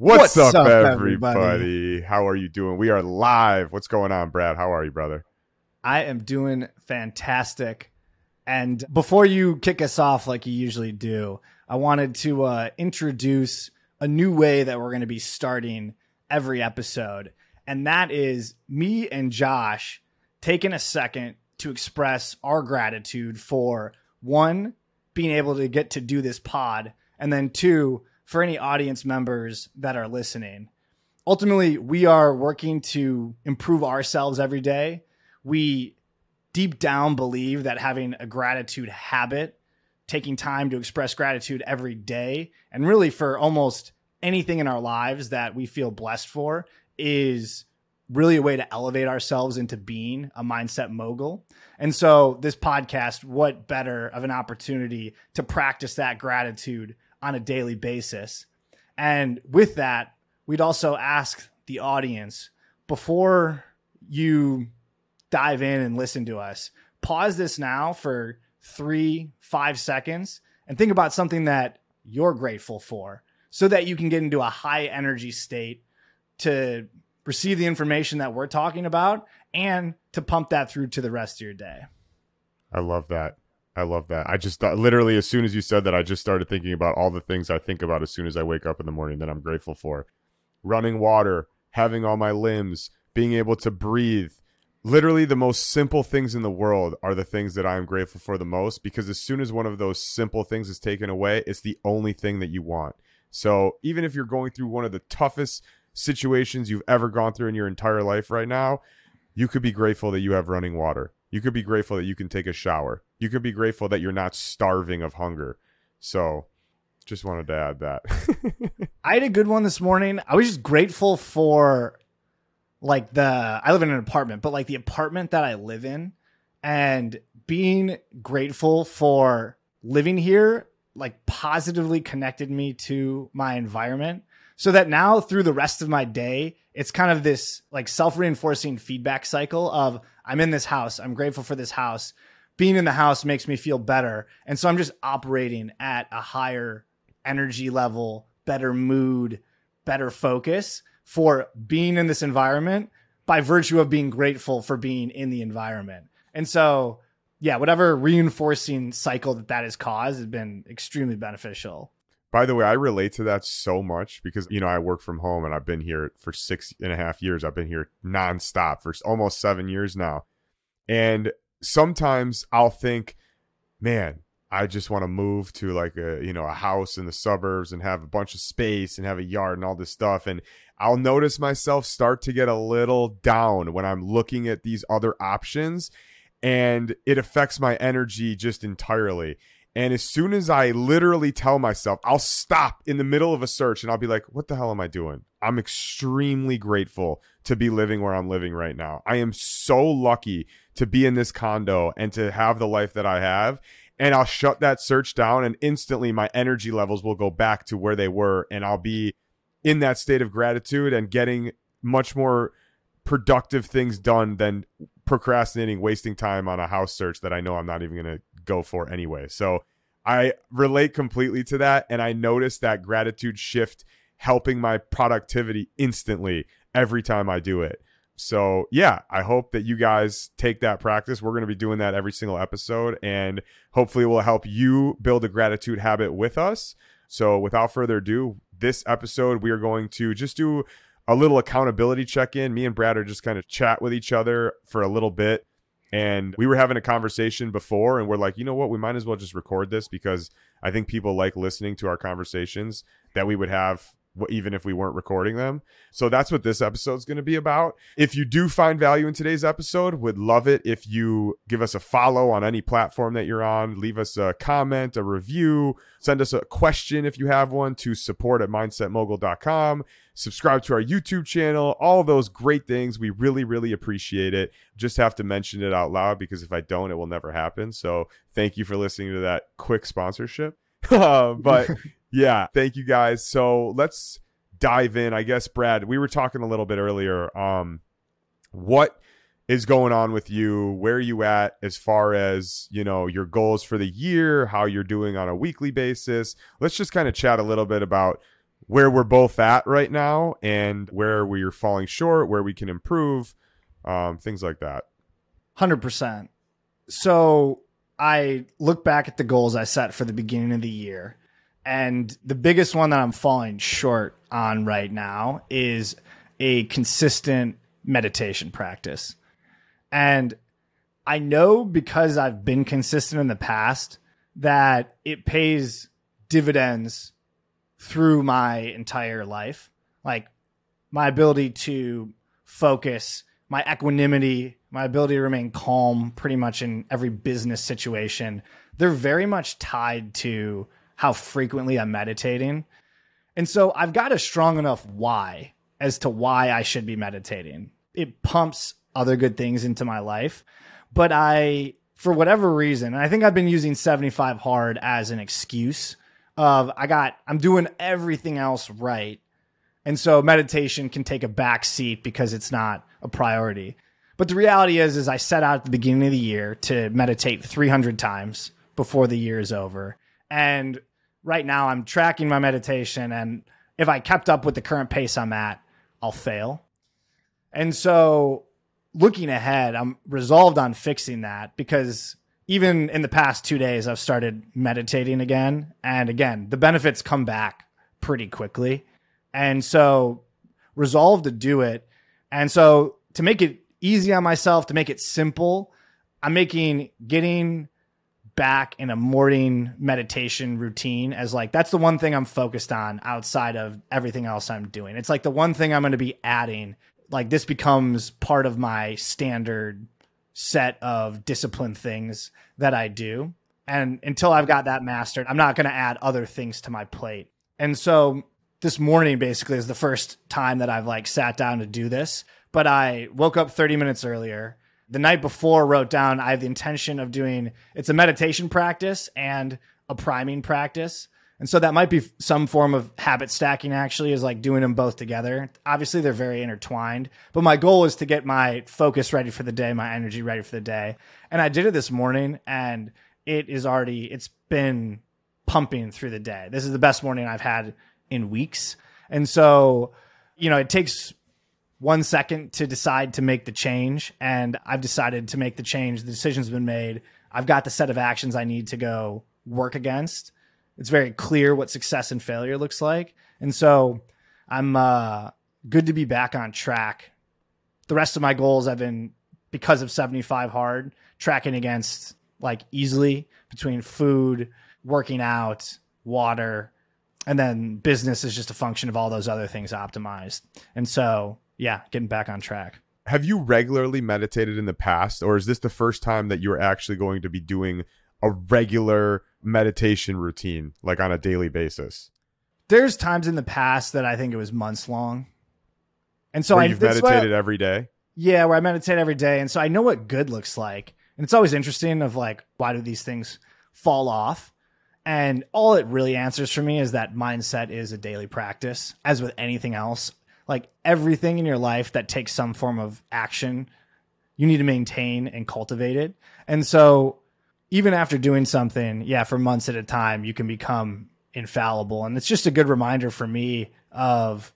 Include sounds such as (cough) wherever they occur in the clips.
What's, What's up, up everybody? everybody? How are you doing? We are live. What's going on, Brad? How are you, brother? I am doing fantastic. And before you kick us off like you usually do, I wanted to uh, introduce a new way that we're going to be starting every episode. And that is me and Josh taking a second to express our gratitude for one, being able to get to do this pod, and then two, for any audience members that are listening. Ultimately, we are working to improve ourselves every day. We deep down believe that having a gratitude habit, taking time to express gratitude every day, and really for almost anything in our lives that we feel blessed for is really a way to elevate ourselves into being a mindset mogul. And so, this podcast, what better of an opportunity to practice that gratitude on a daily basis. And with that, we'd also ask the audience before you dive in and listen to us, pause this now for three, five seconds and think about something that you're grateful for so that you can get into a high energy state to receive the information that we're talking about and to pump that through to the rest of your day. I love that. I love that. I just thought literally as soon as you said that, I just started thinking about all the things I think about as soon as I wake up in the morning that I'm grateful for. Running water, having all my limbs, being able to breathe. Literally, the most simple things in the world are the things that I am grateful for the most because as soon as one of those simple things is taken away, it's the only thing that you want. So, even if you're going through one of the toughest situations you've ever gone through in your entire life right now, you could be grateful that you have running water. You could be grateful that you can take a shower. You could be grateful that you're not starving of hunger. So, just wanted to add that. (laughs) I had a good one this morning. I was just grateful for like the I live in an apartment, but like the apartment that I live in and being grateful for living here like positively connected me to my environment so that now through the rest of my day it's kind of this like self-reinforcing feedback cycle of I'm in this house. I'm grateful for this house. Being in the house makes me feel better. And so I'm just operating at a higher energy level, better mood, better focus for being in this environment by virtue of being grateful for being in the environment. And so, yeah, whatever reinforcing cycle that that has caused has been extremely beneficial. By the way, I relate to that so much because, you know, I work from home and I've been here for six and a half years. I've been here nonstop for almost seven years now. And sometimes I'll think, man, I just want to move to like a, you know, a house in the suburbs and have a bunch of space and have a yard and all this stuff. And I'll notice myself start to get a little down when I'm looking at these other options and it affects my energy just entirely. And as soon as I literally tell myself, I'll stop in the middle of a search and I'll be like, what the hell am I doing? I'm extremely grateful to be living where I'm living right now. I am so lucky to be in this condo and to have the life that I have. And I'll shut that search down and instantly my energy levels will go back to where they were. And I'll be in that state of gratitude and getting much more productive things done than procrastinating, wasting time on a house search that I know I'm not even going to go for anyway. So I relate completely to that. And I notice that gratitude shift helping my productivity instantly every time I do it. So, yeah, I hope that you guys take that practice. We're going to be doing that every single episode, and hopefully, will help you build a gratitude habit with us. So, without further ado, this episode, we are going to just do a little accountability check in. Me and Brad are just kind of chat with each other for a little bit and we were having a conversation before, and we're like, you know what? We might as well just record this because I think people like listening to our conversations that we would have even if we weren't recording them. So that's what this episode is going to be about. If you do find value in today's episode, would love it if you give us a follow on any platform that you're on, leave us a comment, a review, send us a question if you have one to support at mindsetmogul.com, subscribe to our YouTube channel, all those great things. We really, really appreciate it. Just have to mention it out loud because if I don't, it will never happen. So thank you for listening to that quick sponsorship. (laughs) Uh, but (laughs) yeah, thank you guys. So let's dive in. I guess Brad, we were talking a little bit earlier. Um, what is going on with you? Where are you at as far as you know your goals for the year? How you're doing on a weekly basis? Let's just kind of chat a little bit about where we're both at right now and where we're falling short, where we can improve, um, things like that. 100%. So I look back at the goals I set for the beginning of the year. And the biggest one that I'm falling short on right now is a consistent meditation practice. And I know because I've been consistent in the past that it pays dividends through my entire life. Like my ability to focus, my equanimity, my ability to remain calm pretty much in every business situation, they're very much tied to how frequently I'm meditating. And so I've got a strong enough why as to why I should be meditating. It pumps other good things into my life, but I for whatever reason, I think I've been using 75 hard as an excuse of I got I'm doing everything else right. And so meditation can take a back seat because it's not a priority. But the reality is is I set out at the beginning of the year to meditate 300 times before the year is over. And right now I'm tracking my meditation and if I kept up with the current pace I'm at, I'll fail. And so looking ahead, I'm resolved on fixing that because even in the past two days, I've started meditating again. And again, the benefits come back pretty quickly. And so, resolved to do it. And so, to make it easy on myself, to make it simple, I'm making getting back in a morning meditation routine as like that's the one thing I'm focused on outside of everything else I'm doing. It's like the one thing I'm going to be adding like this becomes part of my standard set of discipline things that I do. And until I've got that mastered, I'm not going to add other things to my plate. And so this morning basically is the first time that I've like sat down to do this, but I woke up 30 minutes earlier. The night before wrote down I have the intention of doing it's a meditation practice and a priming practice. And so that might be some form of habit stacking, actually, is like doing them both together. Obviously, they're very intertwined, but my goal is to get my focus ready for the day, my energy ready for the day. And I did it this morning, and it is already, it's been pumping through the day. This is the best morning I've had in weeks. And so, you know, it takes one second to decide to make the change. And I've decided to make the change. The decision's been made. I've got the set of actions I need to go work against it's very clear what success and failure looks like. And so I'm uh, good to be back on track. The rest of my goals I've been because of 75 hard tracking against like easily between food, working out, water, and then business is just a function of all those other things optimized. And so, yeah, getting back on track. Have you regularly meditated in the past, or is this the first time that you're actually going to be doing a regular meditation routine like on a daily basis? There's times in the past that I think it was months long. And so where I you've meditated I, every day? Yeah, where I meditate every day. And so I know what good looks like. And it's always interesting of like, why do these things fall off? And all it really answers for me is that mindset is a daily practice, as with anything else. Like everything in your life that takes some form of action, you need to maintain and cultivate it. And so even after doing something, yeah, for months at a time, you can become infallible. And it's just a good reminder for me of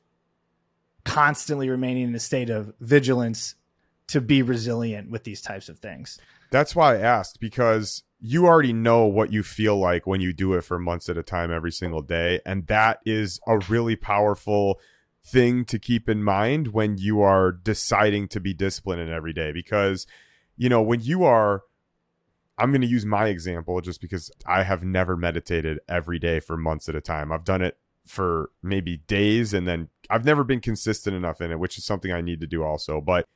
constantly remaining in a state of vigilance to be resilient with these types of things. That's why I asked because you already know what you feel like when you do it for months at a time every single day. And that is a really powerful thing to keep in mind when you are deciding to be disciplined in every day. Because, you know, when you are I'm going to use my example just because I have never meditated every day for months at a time. I've done it for maybe days and then I've never been consistent enough in it, which is something I need to do also. But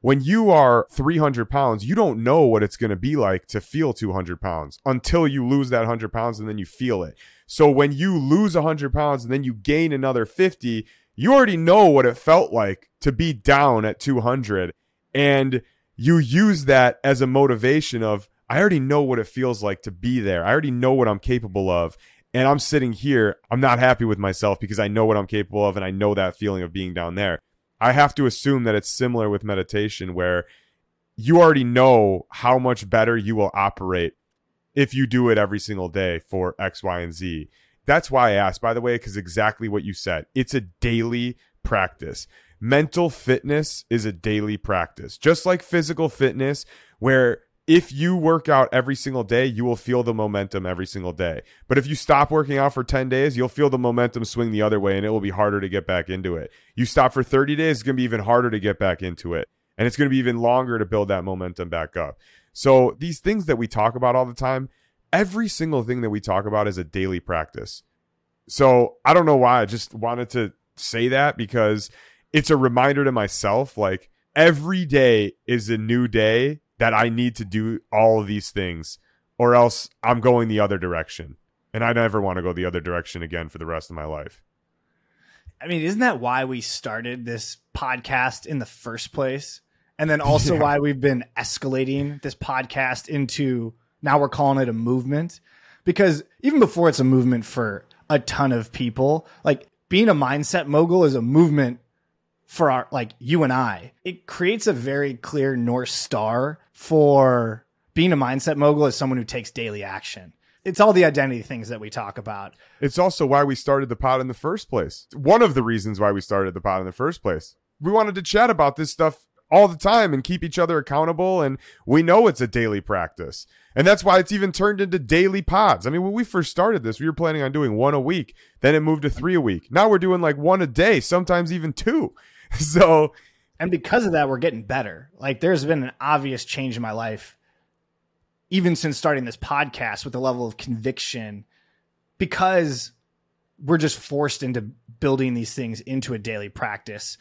when you are 300 pounds, you don't know what it's going to be like to feel 200 pounds until you lose that 100 pounds and then you feel it. So when you lose 100 pounds and then you gain another 50, you already know what it felt like to be down at 200. And you use that as a motivation of, I already know what it feels like to be there. I already know what I'm capable of. And I'm sitting here, I'm not happy with myself because I know what I'm capable of and I know that feeling of being down there. I have to assume that it's similar with meditation where you already know how much better you will operate if you do it every single day for X, Y, and Z. That's why I asked, by the way, because exactly what you said. It's a daily practice. Mental fitness is a daily practice, just like physical fitness, where if you work out every single day, you will feel the momentum every single day. But if you stop working out for 10 days, you'll feel the momentum swing the other way and it will be harder to get back into it. You stop for 30 days, it's going to be even harder to get back into it. And it's going to be even longer to build that momentum back up. So these things that we talk about all the time, every single thing that we talk about is a daily practice. So I don't know why I just wanted to say that because it's a reminder to myself like every day is a new day that I need to do all of these things or else I'm going the other direction. And I never want to go the other direction again for the rest of my life. I mean, isn't that why we started this podcast in the first place? And then (laughs) also yeah. why we've been escalating this podcast into now we're calling it a movement. Because even before it's a movement for a ton of people, like being a mindset mogul is a movement for our like you and I. It creates a very clear north star for being a mindset mogul as someone who takes daily action. It's all the identity things that we talk about. It's also why we started the pod in the first place. One of the reasons why we started the pod in the first place. We wanted to chat about this stuff all the time and keep each other accountable. And we know it's a daily practice. And that's why it's even turned into daily pods. I mean, when we first started this, we were planning on doing one a week. Then it moved to three a week. Now we're doing like one a day, sometimes even two. (laughs) so and because of that we're getting better like there's been an obvious change in my life even since starting this podcast with the level of conviction because we're just forced into building these things into a daily practice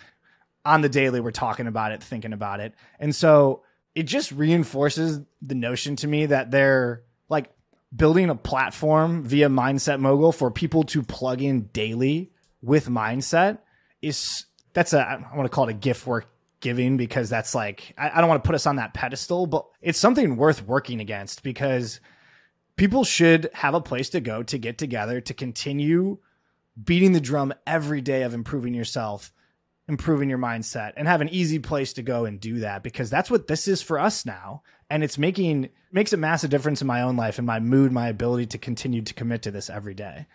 on the daily we're talking about it thinking about it. And so it just reinforces the notion to me that they're like building a platform via mindset mogul for people to plug in daily with mindset is that's a I want to call it a gift work giving because that's like I, I don't want to put us on that pedestal, but it's something worth working against because people should have a place to go to get together to continue beating the drum every day of improving yourself improving your mindset and have an easy place to go and do that because that's what this is for us now. And it's making makes a massive difference in my own life and my mood my ability to continue to commit to this every day.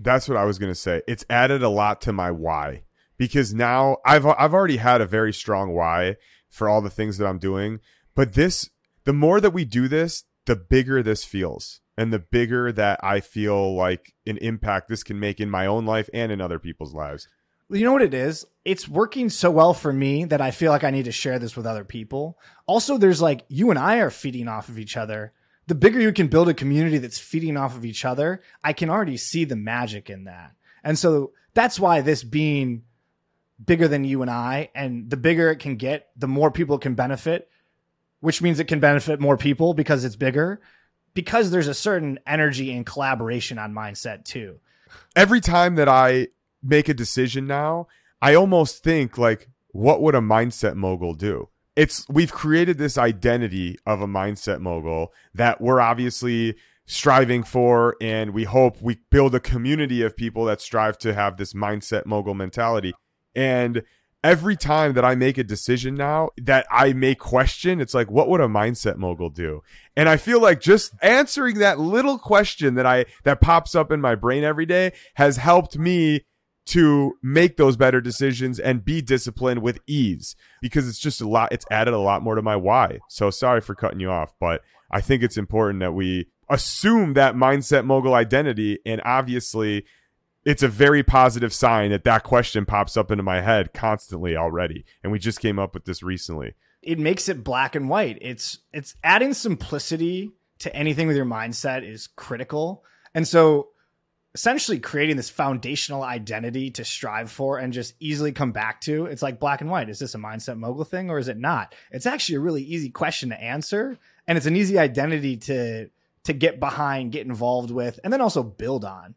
That's what i was going to say. It's added a lot to my why because now I've I've already had a very strong why for all the things that I'm doing, but this the more that we do this, the bigger this feels and the bigger that I feel like an impact this can make in my own life and in other people's lives. You know what it is? It's working so well for me that I feel like I need to share this with other people. Also, there's like you and I are feeding off of each other. The bigger you can build a community that's feeding off of each other, I can already see the magic in that. And so that's why this being bigger than you and I. And the bigger it can get, the more people can benefit, which means it can benefit more people because it's bigger. Because there's a certain energy and collaboration on mindset too. Every time that I make a decision now, I almost think like, what would a mindset mogul do? It's we've created this identity of a mindset mogul that we're obviously striving for and we hope we build a community of people that strive to have this mindset mogul mentality and every time that I make a decision now that I may question, it's like, what would a mindset mogul do? And I feel like just answering that little question that I, that pops up in my brain every day has helped me to make those better decisions and be disciplined with ease because it's just a lot, it's added a lot more to my why. So sorry for cutting you off, but I think it's important that we assume that mindset mogul identity and obviously it's a very positive sign that that question pops up into my head constantly already and we just came up with this recently. It makes it black and white. It's it's adding simplicity to anything with your mindset is critical. And so essentially creating this foundational identity to strive for and just easily come back to it's like black and white is this a mindset mogul thing or is it not it's actually a really easy question to answer and it's an easy identity to to get behind get involved with and then also build on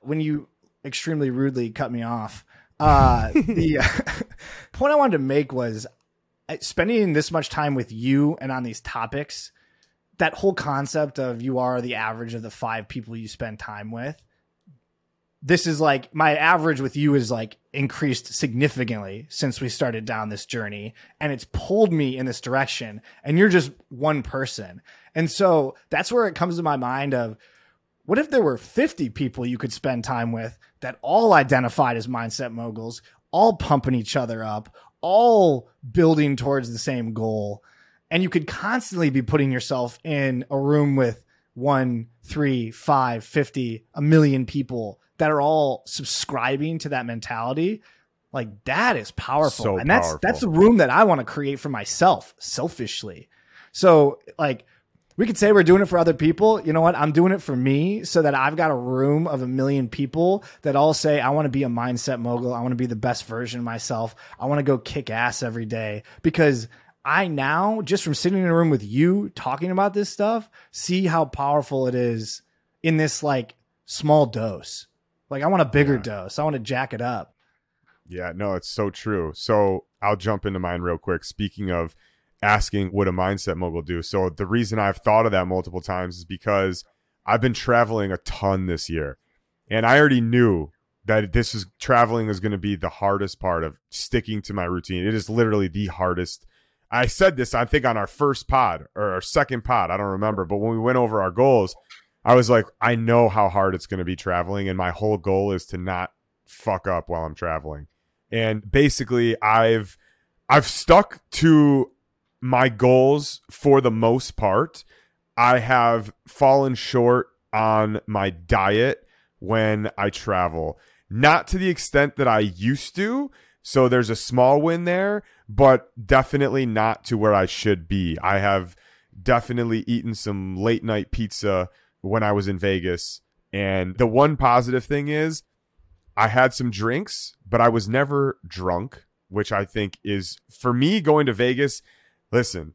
when you extremely rudely cut me off, uh, (laughs) the uh, (laughs) point I wanted to make was uh, spending this much time with you and on these topics. That whole concept of you are the average of the five people you spend time with. This is like my average with you is like increased significantly since we started down this journey and it's pulled me in this direction and you're just one person. And so that's where it comes to my mind of What if there were 50 people you could spend time with that all identified as mindset moguls, all pumping each other up, all building towards the same goal? And you could constantly be putting yourself in a room with one, three, five, 50, a million people that are all subscribing to that mentality. Like that is powerful. So and that's powerful. that's the room that I want to create for myself selfishly. So like we could say we're doing it for other people. You know what? I'm doing it for me so that I've got a room of a million people that all say, I want to be a mindset mogul. I want to be the best version of myself. I want to go kick ass every day because I now, just from sitting in a room with you talking about this stuff, see how powerful it is in this like small dose. Like I want a bigger Yeah. dose. I want to jack it up. Yeah, no, it's so true. So I'll jump into mine real quick. Speaking of asking what a mindset mogul do. So the reason I've thought of that multiple times is because I've been traveling a ton this year. And I already knew that this is traveling is going to be the hardest part of sticking to my routine. It is literally the hardest. I said this, I think, on our first pod or our second pod. I don't remember. But when we went over our goals, I was like, I know how hard it's going to be traveling. And my whole goal is to not fuck up while I'm traveling. And basically, I've I've stuck to my goals for the most part. I have fallen short on my diet when I travel. Not to the extent that I used to. So there's a small win there, but definitely not to where I should be. I have definitely eaten some late night pizza when I was in Vegas. And the one positive thing is I had some drinks, but I was never drunk, which I think is for me going to Vegas. Listen,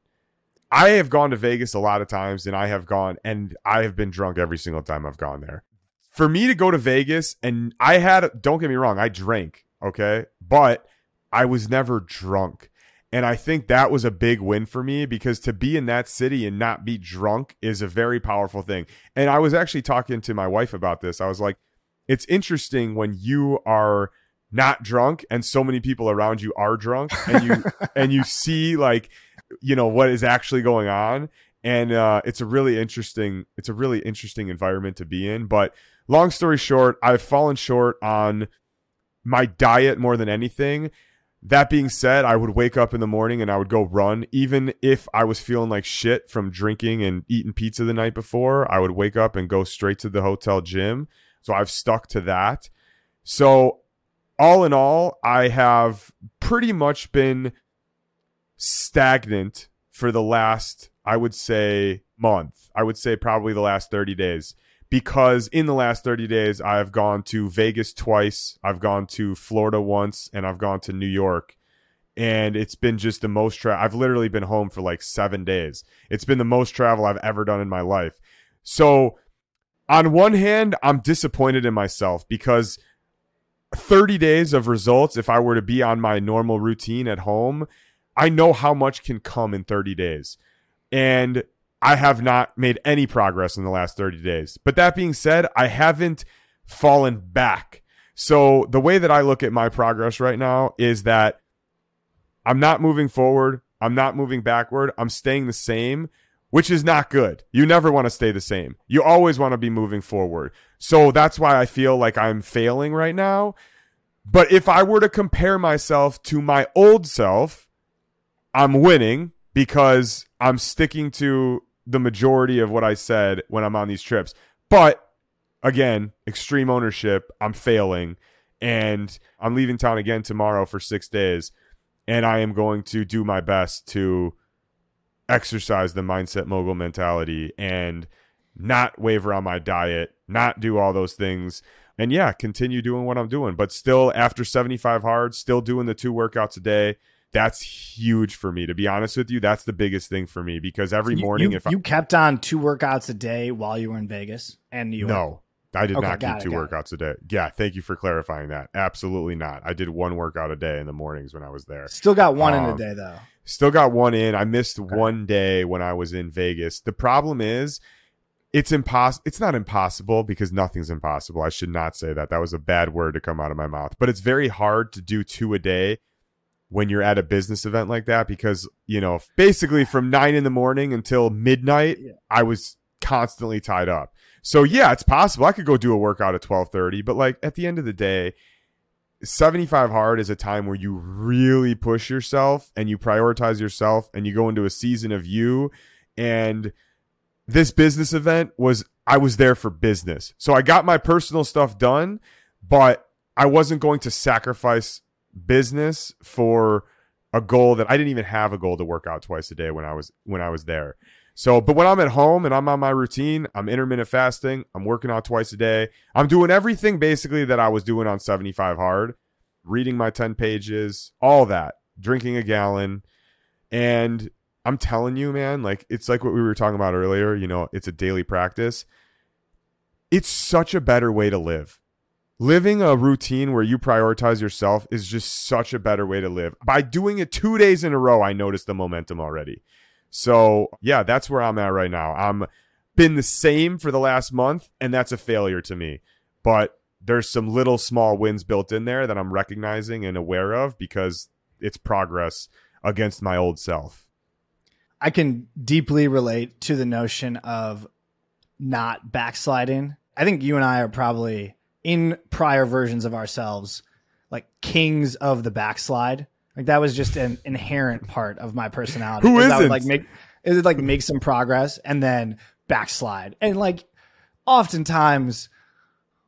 I have gone to Vegas a lot of times and I have gone and I have been drunk every single time I've gone there. For me to go to Vegas and I had, don't get me wrong, I drank, okay, but I was never drunk. And I think that was a big win for me because to be in that city and not be drunk is a very powerful thing. And I was actually talking to my wife about this. I was like, it's interesting when you are not drunk and so many people around you are drunk and you (laughs) and you see like you know what is actually going on and uh, it's a really interesting it's a really interesting environment to be in but long story short i've fallen short on my diet more than anything that being said i would wake up in the morning and i would go run even if i was feeling like shit from drinking and eating pizza the night before i would wake up and go straight to the hotel gym so i've stuck to that so all in all i have pretty much been stagnant for the last, I would say, month. I would say probably the last 30 days. Because in the last 30 days, I've gone to Vegas twice, I've gone to Florida once, and I've gone to New York. And it's been just the most tra- I've literally been home for like seven days. It's been the most travel I've ever done in my life. So, on one hand, I'm disappointed in myself because 30 days of results, if I were to be on my normal routine at home, I know how much can come in 30 days. And I have not made any progress in the last 30 days. But that being said, I haven't fallen back. So the way that I look at my progress right now is that I'm not moving forward. I'm not moving backward. I'm staying the same, which is not good. You never want to stay the same. You always want to be moving forward. So that's why I feel like I'm failing right now. But if I were to compare myself to my old self, I'm winning because I'm sticking to the majority of what I said when I'm on these trips. But again, extreme ownership, I'm failing and I'm leaving town again tomorrow for 6 days and I am going to do my best to exercise the mindset mogul mentality and not waver on my diet, not do all those things. And yeah, continue doing what I'm doing, but still after 75 hard, still doing the two workouts a day. That's huge for me. To be honest with you, that's the biggest thing for me because every morning, you, if I, you kept on two workouts a day while you were in Vegas and New York. no, I did Okay, not keep it, two got it. workouts a day. Yeah, thank you for clarifying that. Absolutely not. I did one workout a day in the mornings when I was there. Still got one in Um, a day though. Still got one in. I missed one day when I was in Vegas. The problem is it's impossible. It's not impossible because nothing's impossible. I should not say that. That was a bad word to come out of my mouth. But it's very hard to do two a day when you're at a business event like that because, you know, basically from nine in the morning until midnight, Yeah. I was constantly tied up. So yeah, it's possible I could go do a workout at 12:30, but like at the end of the day, 75 hard is a time where you really push yourself and you prioritize yourself and you go into a season of you and this business event was I was there for business. So I got my personal stuff done, but I wasn't going to sacrifice business for a goal that I didn't even have a goal to work out twice a day when I was when I was there. So, but when I'm at home and I'm on my routine, I'm intermittent fasting, I'm working out twice a day. I'm doing everything basically that I was doing on 75 hard, reading my 10 pages, all that, drinking a gallon. And I'm telling you, man, like it's like what we were talking about earlier, you know, it's a daily practice. It's such a better way to live. Living a routine where you prioritize yourself is just such a better way to live. By doing it 2 days in a row, I noticed the momentum already. So yeah, that's where I'm at right now. I'm been the same for the last month, and that's a failure to me. But there's some little small wins built in there that I'm recognizing and aware of because it's progress against my old self. I can deeply relate to the notion of not backsliding. I think you and I are probably in prior versions of ourselves like kings of the backslide like that was just an inherent part of my personality. Who is I would like make is it like make some progress and then backslide. And like oftentimes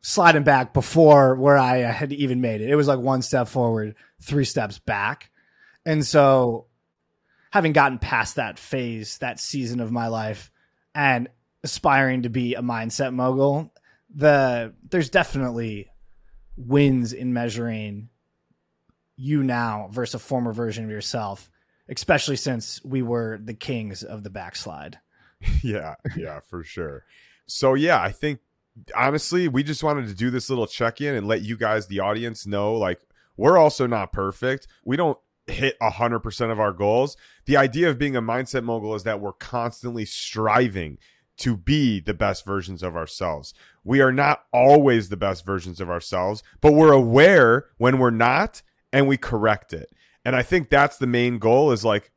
sliding back before where I had even made it. It was like one step forward, three steps back. And so having gotten past that phase, that season of my life and aspiring to be a mindset mogul, the there's definitely wins in measuring you now versus a former version of yourself, especially since we were the kings of the backslide. (laughs) yeah, yeah, for sure. So yeah, I think honestly, we just wanted to do this little check-in and let you guys, the audience, know like we're also not perfect. We don't hit 100% of our goals. The idea of being a mindset mogul is that we're constantly striving to be the best versions of ourselves. We are not always the best versions of ourselves, but we're aware when we're not and we correct it. And I think that's the main goal is like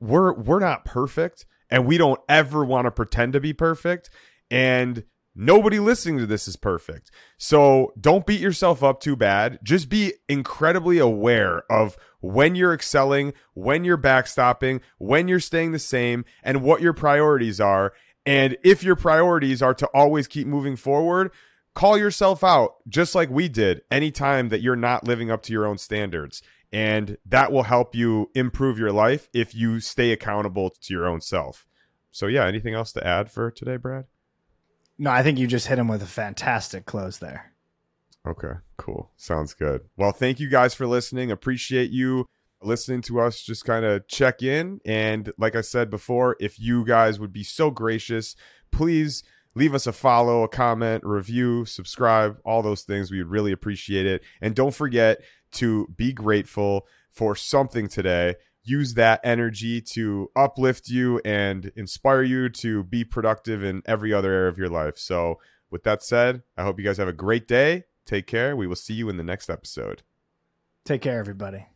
we're we're not perfect and we don't ever want to pretend to be perfect and nobody listening to this is perfect. So don't beat yourself up too bad. Just be incredibly aware of when you're excelling, when you're backstopping, when you're staying the same and what your priorities are. And if your priorities are to always keep moving forward, call yourself out just like we did anytime that you're not living up to your own standards. And that will help you improve your life if you stay accountable to your own self. So yeah anything else to add for today brad? No i think you just hit him with a fantastic close there. Okay cool. Sounds good. Well thank you guys for listening. Appreciate you listening to us just kind of check in and like i said before if you guys would be so gracious please leave us a follow, a comment, review, subscribe, all those things. We would really appreciate it. And don't forget to be grateful for something today. Use that energy to uplift you and inspire you to be productive in every other area of your life. So, with that said, I hope you guys have a great day. Take care. We will see you in the next episode. Take care, everybody.